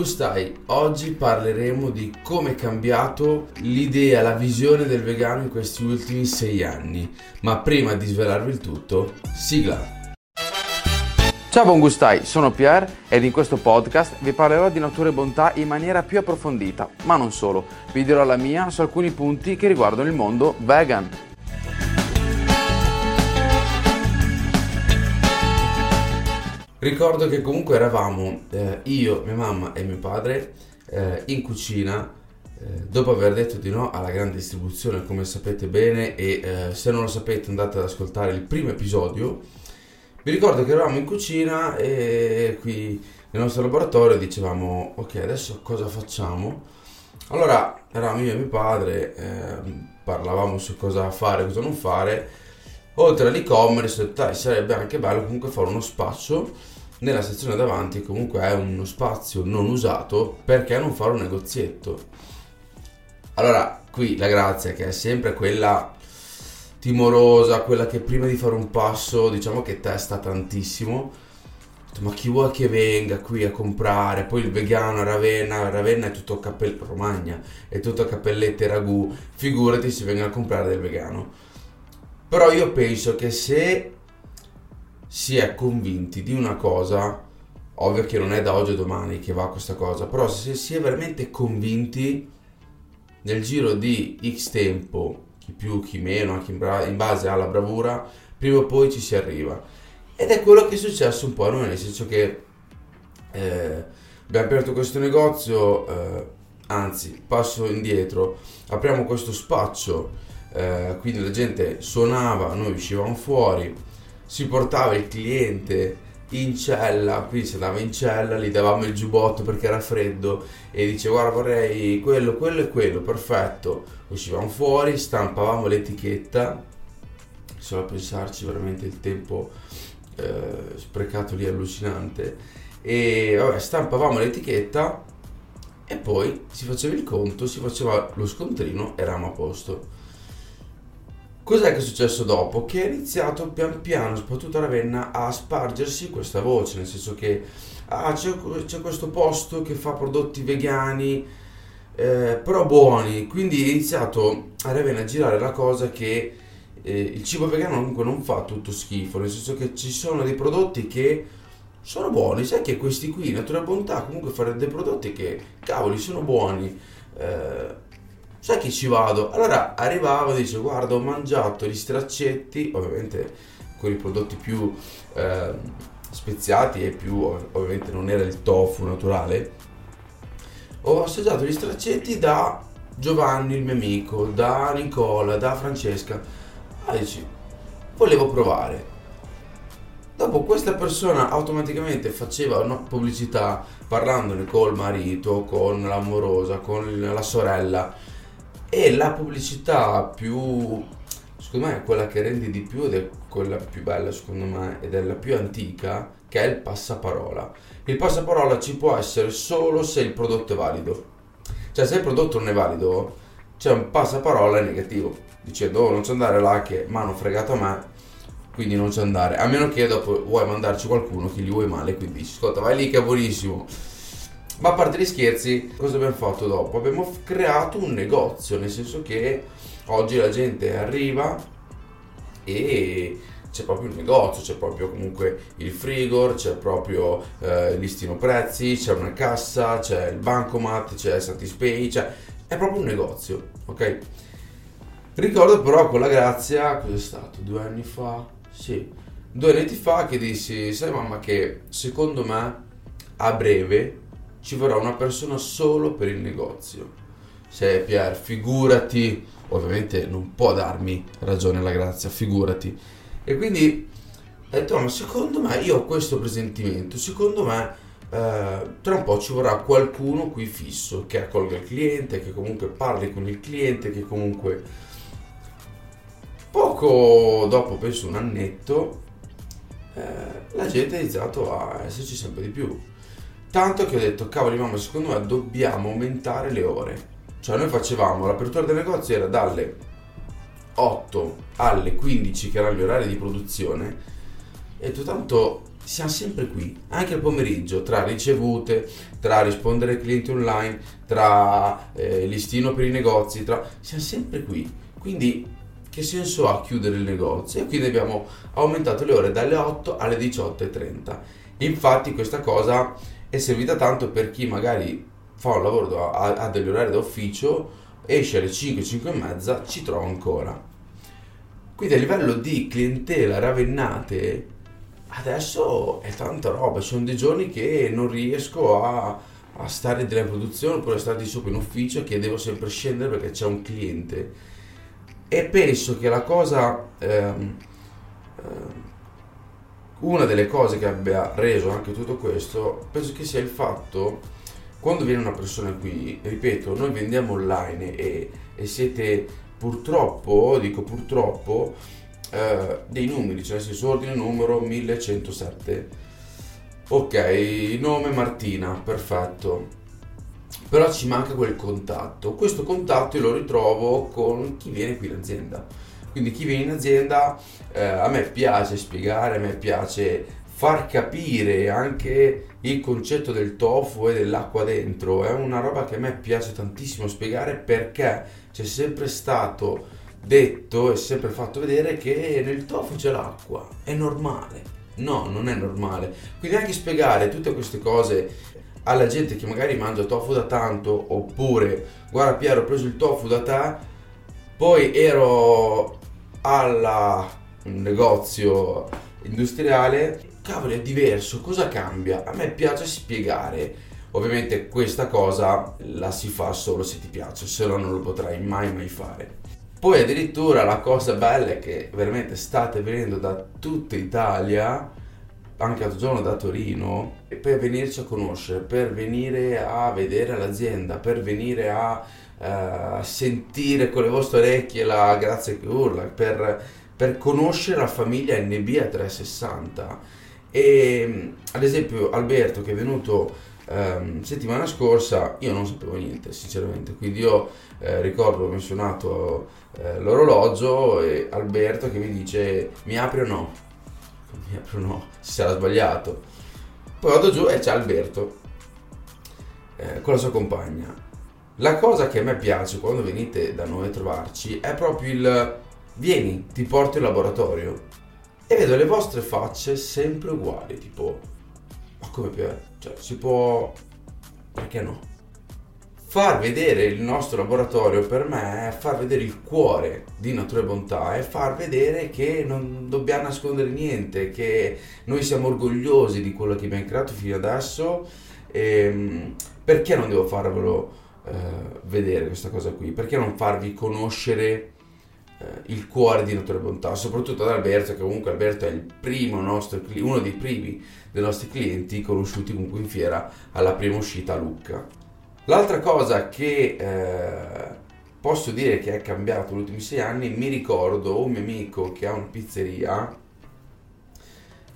gustai, oggi parleremo di come è cambiato l'idea, la visione del vegano in questi ultimi sei anni. Ma prima di svelarvi il tutto, sigla! Ciao buon gustai, sono Pierre ed in questo podcast vi parlerò di natura e bontà in maniera più approfondita, ma non solo, vi dirò la mia su alcuni punti che riguardano il mondo vegan. Ricordo che comunque eravamo eh, io, mia mamma e mio padre eh, in cucina eh, dopo aver detto di no alla grande distribuzione come sapete bene e eh, se non lo sapete andate ad ascoltare il primo episodio. Vi ricordo che eravamo in cucina e qui nel nostro laboratorio dicevamo ok adesso cosa facciamo? Allora eravamo io e mio padre, ehm, parlavamo su cosa fare, cosa non fare oltre all'e-commerce dai, sarebbe anche bello comunque fare uno spazio nella sezione davanti comunque è uno spazio non usato perché non fare un negozietto? Allora qui la grazia che è sempre quella timorosa quella che prima di fare un passo diciamo che testa tantissimo. Ma chi vuoi che venga qui a comprare? Poi il vegano a Ravenna Ravenna è tutto cappello Romagna è tutto cappellette e ragù. Figurati se vengono a comprare del vegano però io penso che se si è convinti di una cosa, ovvio che non è da oggi a domani che va questa cosa, però se si è veramente convinti nel giro di X tempo, chi più, chi meno, anche in, bra- in base alla bravura, prima o poi ci si arriva. Ed è quello che è successo un po' a noi, nel senso che eh, abbiamo aperto questo negozio, eh, anzi, passo indietro, apriamo questo spaccio eh, quindi la gente suonava, noi uscivamo fuori, si portava il cliente in cella, quindi si andava in cella, gli davamo il giubbotto perché era freddo e dice guarda vorrei quello, quello e quello, perfetto, uscivamo fuori, stampavamo l'etichetta, solo a pensarci veramente il tempo eh, sprecato lì allucinante e vabbè stampavamo l'etichetta e poi si faceva il conto, si faceva lo scontrino, eravamo a posto. Cos'è che è successo dopo? Che è iniziato pian piano, soprattutto a Ravenna, a spargersi questa voce, nel senso che ah, c'è, c'è questo posto che fa prodotti vegani, eh, però buoni, quindi è iniziato a Ravenna a girare la cosa che eh, il cibo vegano comunque non fa tutto schifo, nel senso che ci sono dei prodotti che sono buoni, sai che questi qui, Natura Bontà, comunque fare dei prodotti che, cavoli, sono buoni. Eh, sai che ci vado? Allora arrivavo e dice guarda ho mangiato gli straccetti, ovviamente con i prodotti più eh, speziati e più ovviamente non era il tofu naturale, ho assaggiato gli straccetti da Giovanni il mio amico, da Nicola, da Francesca. Ah, dici, volevo provare. Dopo questa persona automaticamente faceva una pubblicità parlandone col marito, con l'amorosa, con la sorella e la pubblicità più, secondo me, è quella che rende di più ed è quella più bella, secondo me, ed è la più antica, che è il passaparola. Il passaparola ci può essere solo se il prodotto è valido. Cioè, se il prodotto non è valido, c'è un passaparola negativo, dicendo oh, non c'è andare là che mi hanno fregato a me, quindi non c'è andare. A meno che dopo vuoi mandarci qualcuno che gli vuoi male, quindi dici, ascolta, vai lì che è buonissimo ma a parte gli scherzi, cosa abbiamo fatto dopo? Abbiamo creato un negozio, nel senso che oggi la gente arriva e c'è proprio un negozio, c'è proprio comunque il frigor, c'è proprio eh, il listino prezzi, c'è una cassa, c'è il bancomat, c'è Satispay, c'è... è proprio un negozio, ok? Ricordo però con la grazia, cos'è stato? Due anni fa? Sì, due anni fa che dissi, sai mamma che secondo me a breve ci vorrà una persona solo per il negozio. Se Pier, figurati, ovviamente non può darmi ragione la grazia, figurati. E quindi ho detto, ma secondo me, io ho questo presentimento, secondo me eh, tra un po' ci vorrà qualcuno qui fisso, che accolga il cliente, che comunque parli con il cliente, che comunque... Poco dopo, penso un annetto, eh, la gente ha iniziato a esserci sempre di più Tanto che ho detto, cavoli mamma, secondo me dobbiamo aumentare le ore. Cioè noi facevamo, l'apertura del negozio era dalle 8 alle 15, che erano gli orari di produzione, e tu tanto siamo sempre qui, anche il pomeriggio, tra ricevute, tra rispondere ai clienti online, tra eh, listino per i negozi, tra... siamo sempre qui. Quindi che senso ha chiudere il negozio? E quindi abbiamo aumentato le ore dalle 8 alle 18.30. Infatti questa cosa è servita tanto per chi magari fa un lavoro, ha degli orari da ufficio, esce alle 5, 5 e mezza, ci trova ancora. Quindi a livello di clientela ravennate, adesso è tanta roba, sono dei giorni che non riesco a, a stare in produzione oppure a stare di sopra in ufficio che devo sempre scendere perché c'è un cliente. E penso che la cosa, ehm, ehm, una delle cose che abbia reso anche tutto questo, penso che sia il fatto, quando viene una persona qui, ripeto, noi vendiamo online e, e siete purtroppo, dico purtroppo, eh, dei numeri, cioè senso ordine numero 1107. Ok, nome Martina, perfetto. Però ci manca quel contatto. Questo contatto io lo ritrovo con chi viene qui in azienda. Quindi chi viene in azienda eh, a me piace spiegare, a me piace far capire anche il concetto del tofu e dell'acqua dentro. È una roba che a me piace tantissimo spiegare perché c'è sempre stato detto e sempre fatto vedere che nel tofu c'è l'acqua, è normale. No, non è normale. Quindi anche spiegare tutte queste cose alla gente che magari mangia tofu da tanto, oppure guarda Piero ho preso il tofu da te, poi ero al negozio industriale, cavolo è diverso, cosa cambia? A me piace spiegare. Ovviamente questa cosa la si fa solo se ti piace, se no non lo potrai mai mai fare. Poi addirittura la cosa bella è che veramente state venendo da tutta Italia, anche l'altro giorno da Torino, per venirci a conoscere, per venire a vedere l'azienda, per venire a uh, sentire con le vostre orecchie la grazia che urla, per, per conoscere la famiglia NB a 360. E ad esempio Alberto che è venuto um, settimana scorsa, io non sapevo niente sinceramente, quindi io eh, ricordo ho menzionato eh, l'orologio e Alberto che mi dice mi apri o no? Mi apri o no? Si sarà sbagliato. Poi vado giù e c'è Alberto eh, con la sua compagna. La cosa che a me piace quando venite da noi a trovarci è proprio il vieni, ti porto in laboratorio e vedo le vostre facce sempre uguali, tipo ma come piace? Cioè, si può perché no? far vedere il nostro laboratorio per me è far vedere il cuore di Natura e Bontà e far vedere che non dobbiamo nascondere niente, che noi siamo orgogliosi di quello che abbiamo creato fino adesso. E, ehm, perché non devo farvelo eh, vedere questa cosa qui? Perché non farvi conoscere eh, il cuore di Natura Bontà? Soprattutto ad Alberto, che comunque Alberto è nostro, uno dei primi dei nostri clienti conosciuti comunque in fiera alla prima uscita a Lucca. L'altra cosa che eh, posso dire che è cambiato negli ultimi sei anni, mi ricordo un mio amico che ha una pizzeria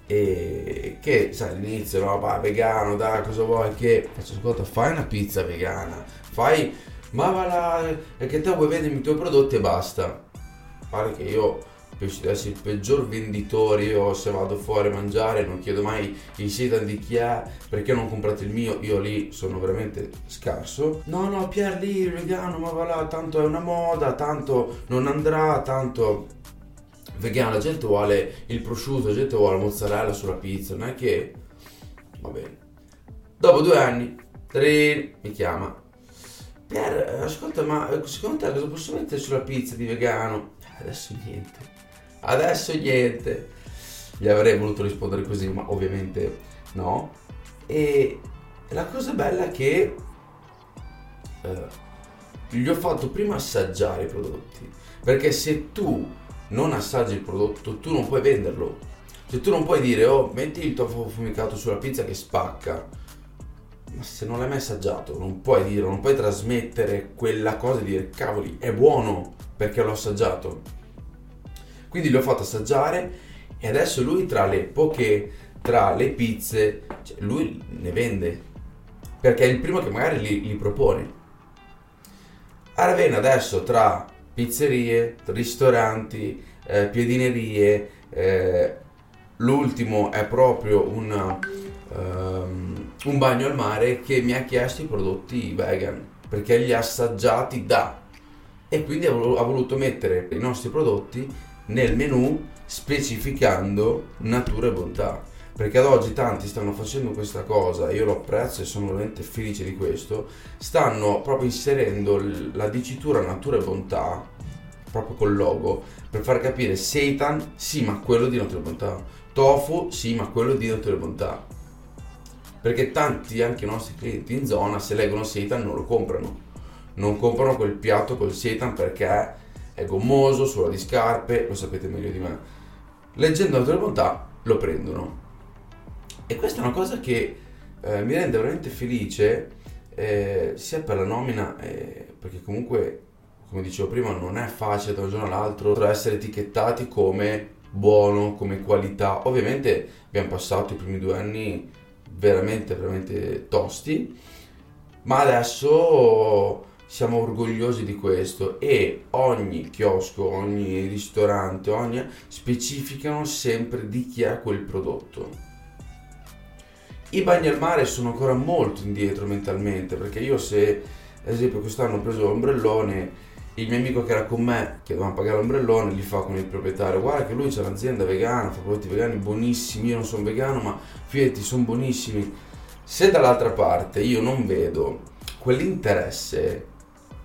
e che sai all'inizio no, va vegano, dai cosa vuoi che faccio ascolta fai una pizza vegana, fai ma va là, è che te vuoi vendermi i tuoi prodotti e basta. Pare che io penso di essere il peggior venditore io se vado fuori a mangiare non chiedo mai il sedan di chi è perché non comprate il mio? Io lì sono veramente scarso. No no Pier lì il vegano ma va là tanto è una moda tanto non andrà tanto vegano la gente vuole il prosciutto la gente vuole la mozzarella sulla pizza. Non è che va bene dopo due anni tre mi chiama Pier ascolta ma secondo te cosa posso mettere sulla pizza di vegano adesso niente adesso niente. Gli avrei voluto rispondere così, ma ovviamente no. E la cosa bella è che eh, gli ho fatto prima assaggiare i prodotti. Perché se tu non assaggi il prodotto, tu non puoi venderlo. Se tu non puoi dire, oh, metti il tofu fumicato sulla pizza che spacca. Ma se non l'hai mai assaggiato, non puoi dire, non puoi trasmettere quella cosa e dire, cavoli, è buono perché l'ho assaggiato quindi l'ho fatto assaggiare e adesso lui tra le poche, tra le pizze, cioè lui ne vende. Perché è il primo che magari li, li propone. A Ravenna adesso tra pizzerie, ristoranti, eh, piedinerie, eh, l'ultimo è proprio un, um, un bagno al mare che mi ha chiesto i prodotti vegan perché li ha assaggiati da. E quindi ha voluto mettere i nostri prodotti nel menu specificando natura e bontà. Perché ad oggi tanti stanno facendo questa cosa io lo apprezzo e sono veramente felice di questo stanno proprio inserendo la dicitura natura e bontà proprio col logo per far capire seitan sì ma quello di natura e bontà. Tofu sì ma quello di natura e bontà perché tanti anche i nostri clienti in zona se leggono seitan non lo comprano non comprano quel piatto col seitan perché è gommoso, sulla di scarpe, lo sapete meglio di me. Leggendo tua bontà lo prendono. E questa è una cosa che eh, mi rende veramente felice eh, sia per la nomina, eh, perché comunque, come dicevo prima, non è facile da un giorno all'altro essere etichettati come buono, come qualità. Ovviamente abbiamo passato i primi due anni veramente, veramente tosti, ma adesso siamo orgogliosi di questo e ogni chiosco, ogni ristorante, ogni specificano sempre di chi ha quel prodotto. I bagni al mare sono ancora molto indietro mentalmente perché io se ad esempio quest'anno ho preso l'ombrellone il mio amico che era con me che doveva pagare l'ombrellone gli fa con il proprietario guarda che lui c'è un'azienda vegana fa prodotti vegani buonissimi io non sono vegano ma fidati sono buonissimi se dall'altra parte io non vedo quell'interesse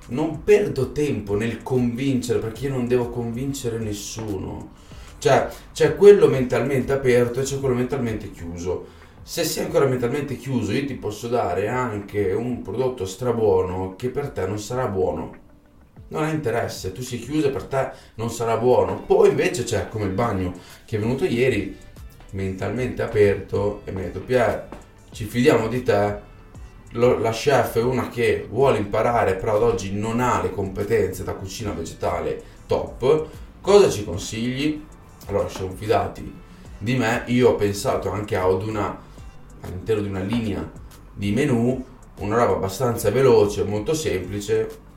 non perdo tempo nel convincere perché io non devo convincere nessuno. Cioè, c'è quello mentalmente aperto e c'è quello mentalmente chiuso. Se sei ancora mentalmente chiuso, io ti posso dare anche un prodotto strabuono che per te non sarà buono. Non ha interesse, tu sei chiuso e per te non sarà buono. Poi invece c'è come il bagno che è venuto ieri, mentalmente aperto e mi ha detto Pier, ci fidiamo di te, la chef è una che vuole imparare però ad oggi non ha le competenze da cucina vegetale top, cosa ci consigli? Allora siamo fidati di me, io ho pensato anche ad una, all'interno di una linea di menu, una roba abbastanza veloce, molto semplice,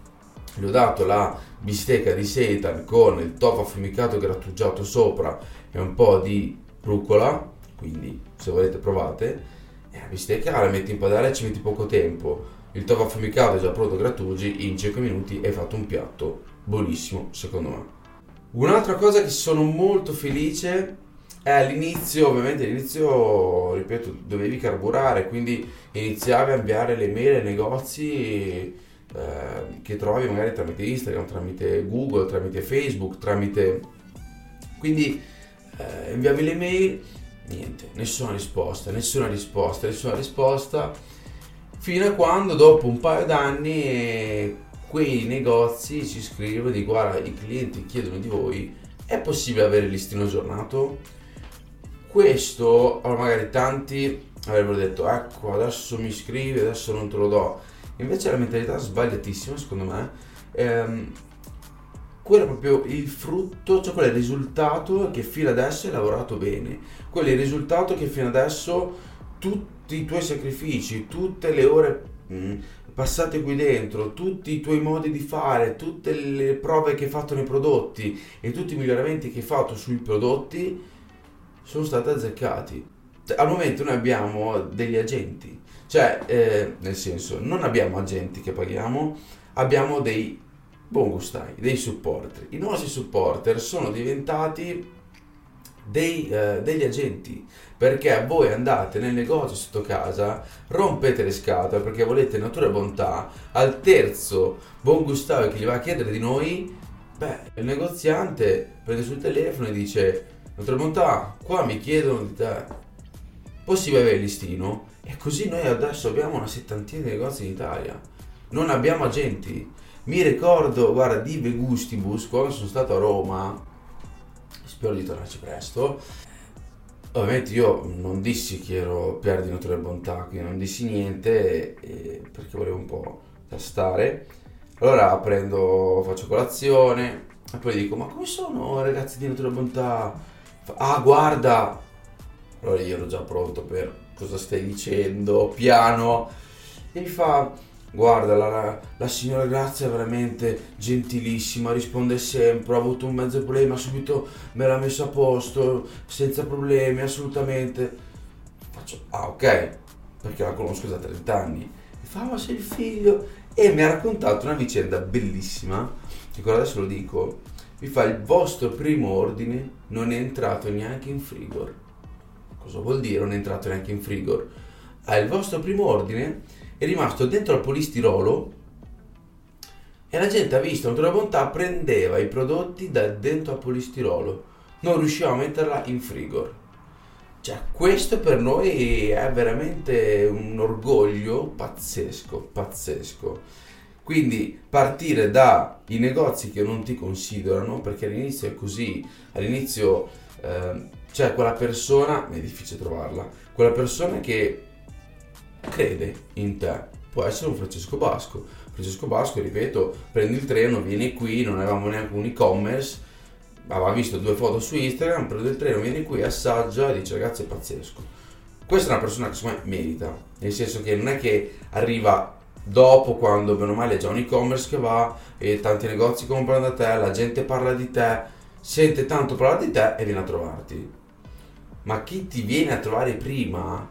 gli ho dato la bistecca di seitan con il tofu affumicato grattugiato sopra e un po' di rucola, quindi se volete provate e la bistecca la metti in padella e ci metti poco tempo. Il tofu affumicato è già pronto grattugi, in 5 minuti hai fatto un piatto buonissimo, secondo me. Un'altra cosa che sono molto felice è all'inizio, ovviamente all'inizio, ripeto, dovevi carburare, quindi iniziavi a inviare le mail ai negozi eh, che trovavi magari tramite Instagram, tramite Google, tramite Facebook, tramite... Quindi eh, inviavi le mail. Niente, nessuna risposta, nessuna risposta, nessuna risposta, fino a quando dopo un paio d'anni quei negozi ci scrivono di guarda i clienti chiedono di voi, è possibile avere il listino aggiornato? Questo, magari tanti avrebbero detto ecco adesso mi scrivi, adesso non te lo do, invece la mentalità sbagliatissima secondo me. Ehm, quello è proprio il frutto, cioè quello è il risultato che fino adesso hai lavorato bene, quello è il risultato che fino adesso tutti i tuoi sacrifici, tutte le ore mh, mm, passate qui dentro, tutti i tuoi modi di fare, tutte le prove che hai fatto nei prodotti e tutti i miglioramenti che hai fatto sui prodotti sono stati azzeccati. Cioè, al momento noi abbiamo degli agenti, cioè eh, nel senso non abbiamo agenti che paghiamo, abbiamo dei buon gustai, dei supporter. I nostri supporter sono diventati dei, eh, degli agenti perché voi andate nel negozio sotto casa, rompete le scatole perché volete natura e bontà, al terzo buon gustavo che gli va a chiedere di noi, beh, il negoziante prende sul telefono e dice natura e bontà, qua mi chiedono di te, possibile avere il listino? E così noi adesso abbiamo una settantina di negozi in Italia, non abbiamo agenti mi ricordo, guarda, di Vegustibus, quando sono stato a Roma, spero di tornarci presto. Ovviamente io non dissi che ero Pier di Natura e Bontà, quindi non dissi niente eh, perché volevo un po' tastare. Allora prendo, faccio colazione e poi dico, ma come sono ragazzi di Natura e Bontà? Ah, guarda! Allora io ero già pronto per cosa stai dicendo, piano. E mi fa, guarda, la, la, signora Grazia è veramente gentilissima, risponde sempre, ho avuto un mezzo problema, subito me l'ha messo a posto, senza problemi, assolutamente. Faccio, ah ok, perché la conosco da 30 anni. Mi fa, ma sei il figlio? E mi ha raccontato una vicenda bellissima, che adesso lo dico, mi fa il vostro primo ordine non è entrato neanche in frigor. Cosa vuol dire? Non è entrato neanche in frigor? Ah, il vostro primo ordine è rimasto dentro al polistirolo e la gente ha visto la bontà prendeva i prodotti da dentro al polistirolo. Non riusciva a metterla in frigor. Cioè questo per noi è veramente un orgoglio pazzesco pazzesco. Quindi partire dai negozi che non ti considerano perché all'inizio è così. All'inizio eh, c'è quella persona è difficile trovarla quella persona che crede in te. Può essere un Francesco Basco. Francesco Basco, ripeto, prendi il treno, vieni qui, non avevamo neanche un e-commerce, aveva visto due foto su Instagram, prende il treno, vieni qui, assaggia e dice ragazzi è pazzesco. Questa è una persona che secondo me merita, nel senso che non è che arriva dopo quando bene o male è già un e-commerce che va e tanti negozi comprano da te, la gente parla di te, sente tanto parlare di te e viene a trovarti. Ma chi ti viene a trovare prima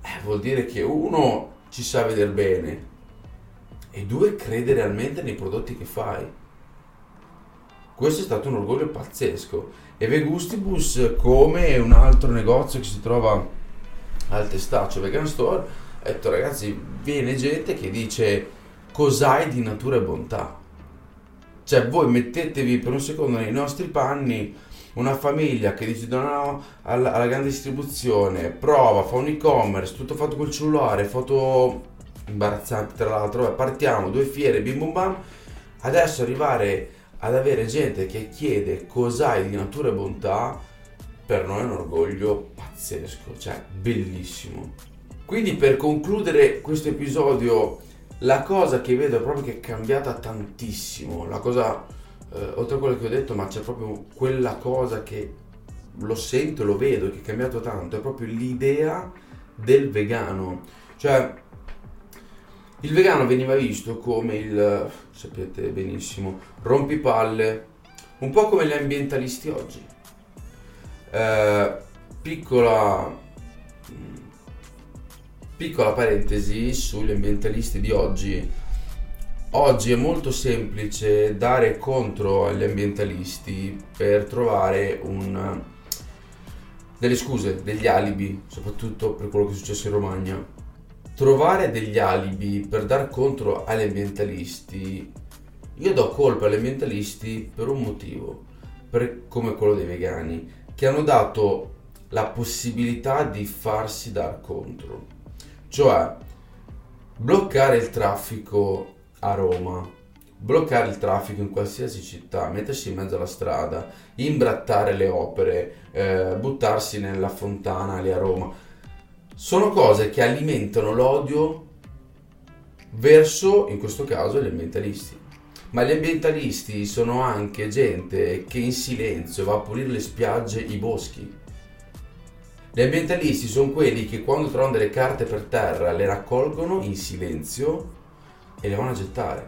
eh, vuol dire che uno ci sa vedere bene e due crede realmente nei prodotti che fai. Questo è stato un orgoglio pazzesco. E Vegustibus, come un altro negozio che si trova al Testaccio Vegan Store, ha detto ragazzi, viene gente che dice cos'hai di natura e bontà. Cioè voi mettetevi per un secondo nei nostri panni una famiglia che dice no, no alla, alla, grande distribuzione, prova, fa un e-commerce, tutto fatto col cellulare, foto imbarazzanti tra l'altro, partiamo, due fiere, bim bum bam, adesso arrivare ad avere gente che chiede cos'hai di natura e bontà, per noi è un orgoglio pazzesco, cioè bellissimo. Quindi per concludere questo episodio, la cosa che vedo è proprio che è cambiata tantissimo, la cosa eh, oltre a quello che ho detto, ma c'è proprio quella cosa che lo sento, lo vedo, che è cambiato tanto, è proprio l'idea del vegano. Cioè, il vegano veniva visto come il, sapete benissimo, rompipalle, un po' come gli ambientalisti oggi. Eh, piccola, piccola parentesi sugli ambientalisti di oggi Oggi è molto semplice dare contro agli ambientalisti per trovare un, delle scuse, degli alibi, soprattutto per quello che è successo in Romagna. Trovare degli alibi per dar contro agli ambientalisti, io do colpa agli ambientalisti per un motivo, per, come quello dei vegani, che hanno dato la possibilità di farsi dar contro. Cioè, bloccare il traffico a Roma, bloccare il traffico in qualsiasi città, mettersi in mezzo alla strada, imbrattare le opere, eh, buttarsi nella fontana lì a Roma, sono cose che alimentano l'odio verso, in questo caso, gli ambientalisti. Ma gli ambientalisti sono anche gente che in silenzio va a pulire le spiagge, i boschi. Gli ambientalisti sono quelli che quando trovano delle carte per terra le raccolgono in silenzio e le vanno a gettare.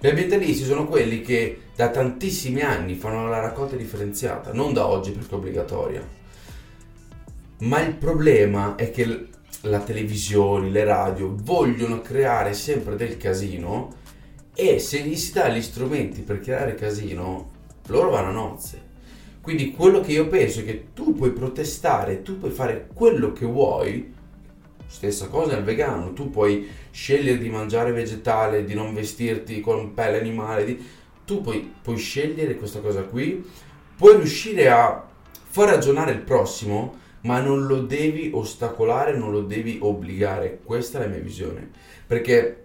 Gli ambientalisti sono quelli che da tantissimi anni fanno la raccolta differenziata, non da oggi perché è obbligatoria. Ma il problema è che la televisione, le radio vogliono creare sempre del casino e se gli si dà gli strumenti per creare casino, loro vanno a nozze. Quindi quello che io penso è che tu puoi protestare, tu puoi fare quello che vuoi, Stessa cosa nel vegano, tu puoi scegliere di mangiare vegetale, di non vestirti con pelle animale, di... tu puoi, puoi scegliere questa cosa qui, puoi riuscire a far ragionare il prossimo, ma non lo devi ostacolare, non lo devi obbligare. Questa è la mia visione. Perché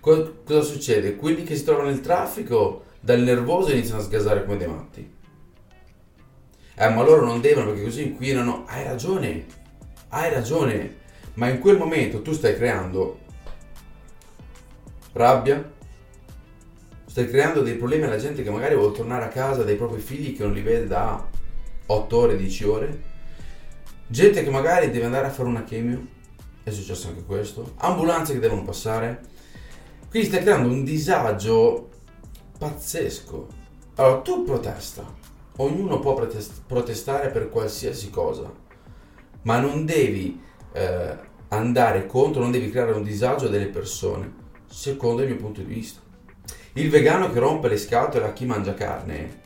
co- cosa succede? Quelli che si trovano nel traffico dal nervoso iniziano a sgasare come dei matti. Eh, ma loro non devono perché così inquinano. Hai ragione, hai ragione ma in quel momento tu stai creando rabbia, stai creando dei problemi alla gente che magari vuole tornare a casa dai propri figli che non li vede da 8 ore, 10 ore, gente che magari deve andare a fare una chemio, è successo anche questo, ambulanze che devono passare, quindi stai creando un disagio pazzesco. Allora tu protesta, ognuno può protestare per qualsiasi cosa, ma non devi eh, andare contro, non devi creare un disagio delle persone, secondo il mio punto di vista. Il vegano che rompe le scatole a chi mangia carne,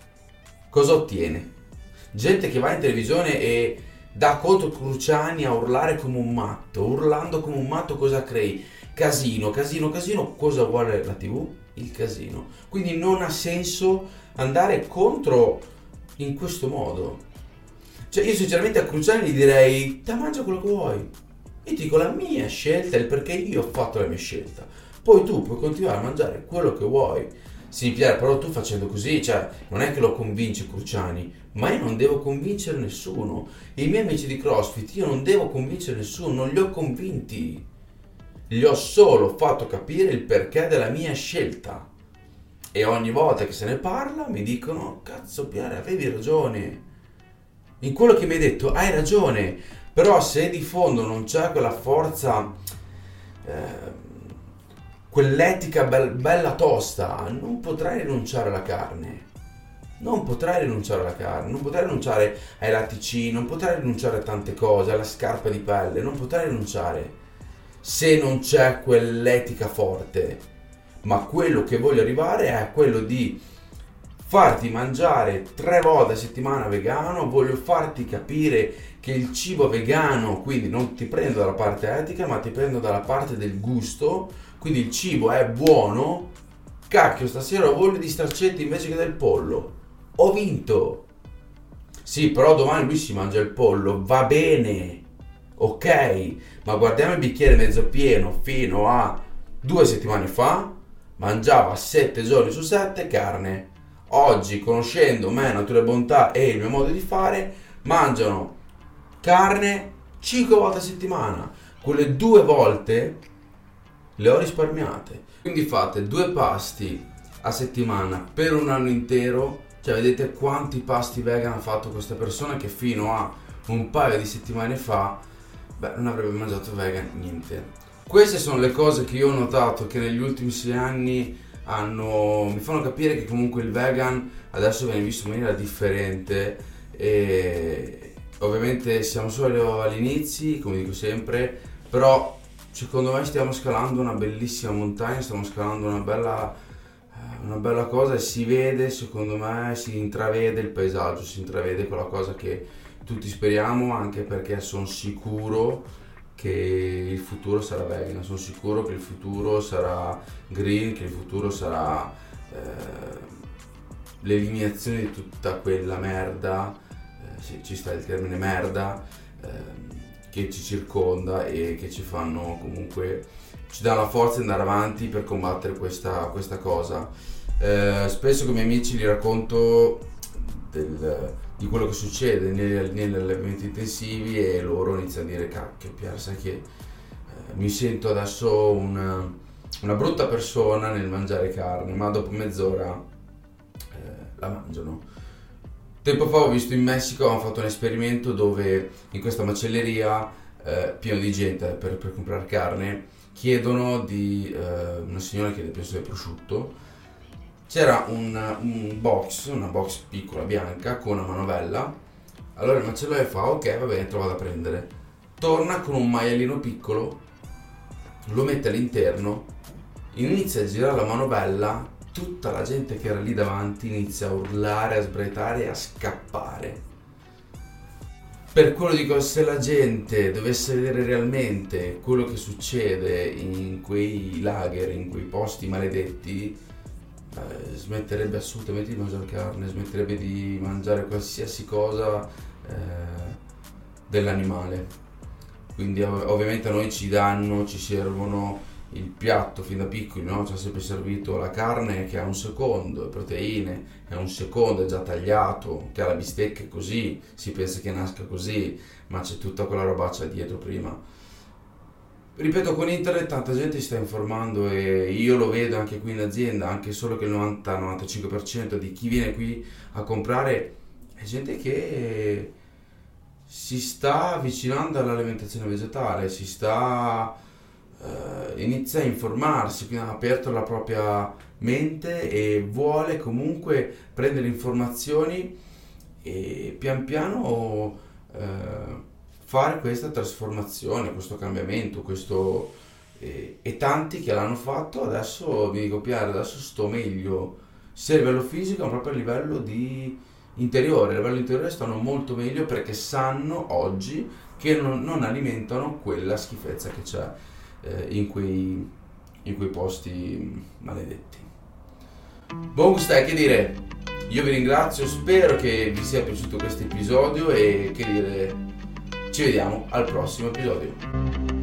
cosa ottiene? Gente che va in televisione e dà contro Cruciani a urlare come un matto, urlando come un matto cosa crei? Casino, casino, casino, cosa vuole la TV? Il casino. Quindi non ha senso andare contro in questo modo. Cioè io sinceramente a Cruciani gli direi, te mangia quello che vuoi. Io ti dico la mia scelta, il perché io ho fatto la mia scelta. Poi tu puoi continuare a mangiare quello che vuoi. Sì, Pier, però tu facendo così, cioè, non è che lo convince Cruciani, ma io non devo convincere nessuno. I miei amici di CrossFit, io non devo convincere nessuno, non li ho convinti. Gli ho solo fatto capire il perché della mia scelta. E ogni volta che se ne parla mi dicono, cazzo Pier, avevi ragione. In quello che mi hai detto, hai ragione. Però se di fondo non c'è quella forza... Eh, quell'etica be- bella tosta, non potrai rinunciare alla carne. Non potrai rinunciare alla carne, non potrai rinunciare ai latticini, non potrai rinunciare a tante cose, alla scarpa di pelle, non potrai rinunciare se non c'è quell'etica forte. Ma quello che voglio arrivare è quello di farti mangiare tre volte a settimana vegano, voglio farti capire che il cibo vegano, quindi non ti prendo dalla parte etica, ma ti prendo dalla parte del gusto, quindi il cibo è buono, cacchio stasera ho voglia di starcetti invece che del pollo, ho vinto. Sì, però domani lui si mangia il pollo, va bene, ok, ma guardiamo il bicchiere mezzo pieno fino a due settimane fa, mangiava 7 giorni su 7 carne. Oggi, conoscendo me, natura e bontà e il mio modo di fare, mangiano carne 5 volte a settimana. Quelle due volte le ho risparmiate. Quindi fate due pasti a settimana per un anno intero, cioè vedete quanti pasti vegan ha fatto questa persona che fino a un paio di settimane fa beh, non avrebbe mangiato vegan niente. Queste sono le cose che io ho notato che negli ultimi sei anni hanno, mi fanno capire che comunque il vegan adesso viene visto in maniera differente e ovviamente siamo solo agli inizi, come dico sempre, però secondo me stiamo scalando una bellissima montagna, stiamo scalando una bella, eh, una bella cosa e si vede, secondo me, si intravede il paesaggio, si intravede quella cosa che tutti speriamo, anche perché sono sicuro che il futuro sarà vegan, sono sicuro che il futuro sarà green, che il futuro sarà eh, l'eliminazione di tutta quella merda, eh, sì, ci sta il termine merda, eh, che ci circonda e che ci fanno comunque ci dà la forza di andare avanti per combattere questa, questa cosa. Eh, spesso con i miei amici gli racconto del, di quello che succede negli, negli, allevamenti intensivi e loro iniziano a dire cacchio Pier sai che eh, mi sento adesso una, una, brutta persona nel mangiare carne ma dopo mezz'ora eh, la mangiano. Tempo fa ho visto in Messico, hanno fatto un esperimento dove in questa macelleria, eh, pieno di gente per, per, comprare carne, chiedono di eh, una signora che penso del prosciutto, c'era un, un, box, una box piccola bianca con una manovella, allora il macellaio fa ok va bene, trova da prendere, torna con un maialino piccolo, lo mette all'interno, inizia a girare la manovella. Tutta la gente che era lì davanti inizia a urlare, a sbraitare e a scappare. Per quello dico, se la gente dovesse vedere realmente quello che succede in quei lager, in quei posti maledetti, eh, smetterebbe assolutamente di mangiare carne, smetterebbe di mangiare qualsiasi cosa eh, dell'animale. Quindi ov- ovviamente a noi ci danno, ci servono il piatto fin da piccoli no? ci ha sempre servito la carne che ha un secondo, le proteine è un secondo, è già tagliato, che ha la bistecca così, si pensa che nasca così, ma c'è tutta quella robaccia dietro prima. Ripeto, con internet tanta gente si sta informando e io lo vedo anche qui in azienda, anche solo che il 90-95% di chi viene qui a comprare è gente che si sta avvicinando all'alimentazione vegetale, si sta eh, inizia a informarsi, quindi ha aperto la propria mente e vuole comunque prendere informazioni e pian piano eh, fare questa trasformazione, questo cambiamento, questo, eh, e tanti che l'hanno fatto adesso vi dico Pier, adesso sto meglio sia a livello fisico ma proprio a livello di interiore, a livello interiore stanno molto meglio perché sanno oggi che non, non alimentano quella schifezza che c'è eh, in, quei, in quei posti maledetti. Buon gusto, che dire, io vi ringrazio, spero che vi sia piaciuto questo episodio e che dire, ci vediamo al prossimo episodio.